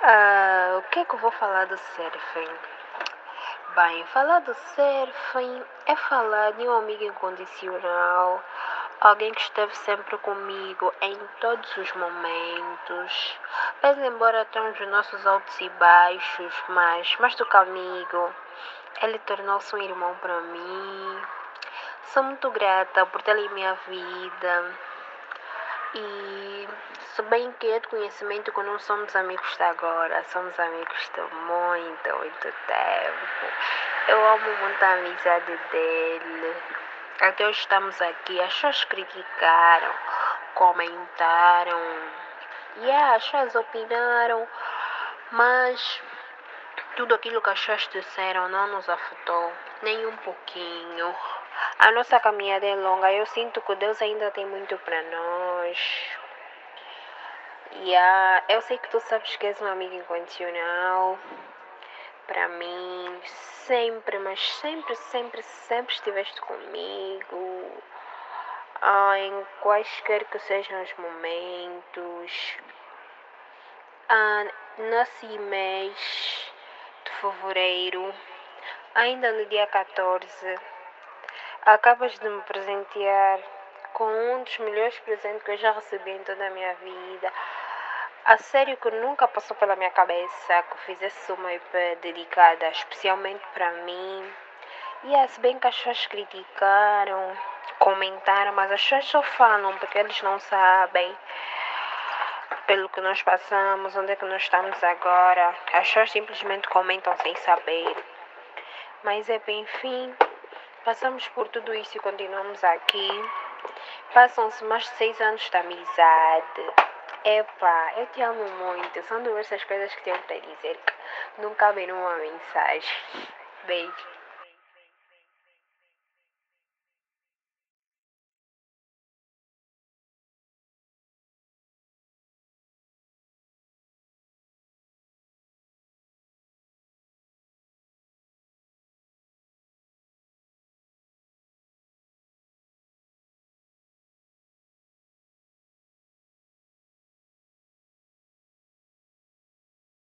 Ah, o que é que eu vou falar do surfing? Bem, falar do surfing é falar de um amigo incondicional, alguém que esteve sempre comigo em todos os momentos. Pese embora tenhamos os nossos altos e baixos, mas mais do que amigo, ele tornou-se um irmão para mim. Sou muito grata por ter em minha vida. E se bem que é de conhecimento que não somos amigos de agora, somos amigos de muito, muito tempo. Eu amo muito a amizade dele. Até hoje estamos aqui, as pessoas criticaram, comentaram, e yeah, as pessoas opinaram, mas tudo aquilo que as pessoas disseram não nos afetou, nem um pouquinho. A nossa caminhada é longa. Eu sinto que Deus ainda tem muito para nós. Yeah, eu sei que tu sabes que és um amigo incondicional. Para mim, sempre, mas sempre, sempre, sempre estiveste comigo. Ah, em quaisquer que sejam os momentos. Ah, nesse mês de fevereiro, ainda no dia 14 Acabas de me presentear com um dos melhores presentes que eu já recebi em toda a minha vida. A sério que nunca passou pela minha cabeça que fizesse uma EP dedicada especialmente para mim. E é, se bem que as pessoas criticaram, comentaram, mas as pessoas só falam porque eles não sabem pelo que nós passamos, onde é que nós estamos agora. As pessoas simplesmente comentam sem saber. Mas é bem fim. Passamos por tudo isso e continuamos aqui. Passam-se mais de seis anos de amizade. Epá, eu te amo muito. São diversas coisas que tenho para dizer que não cabem numa mensagem. Beijo.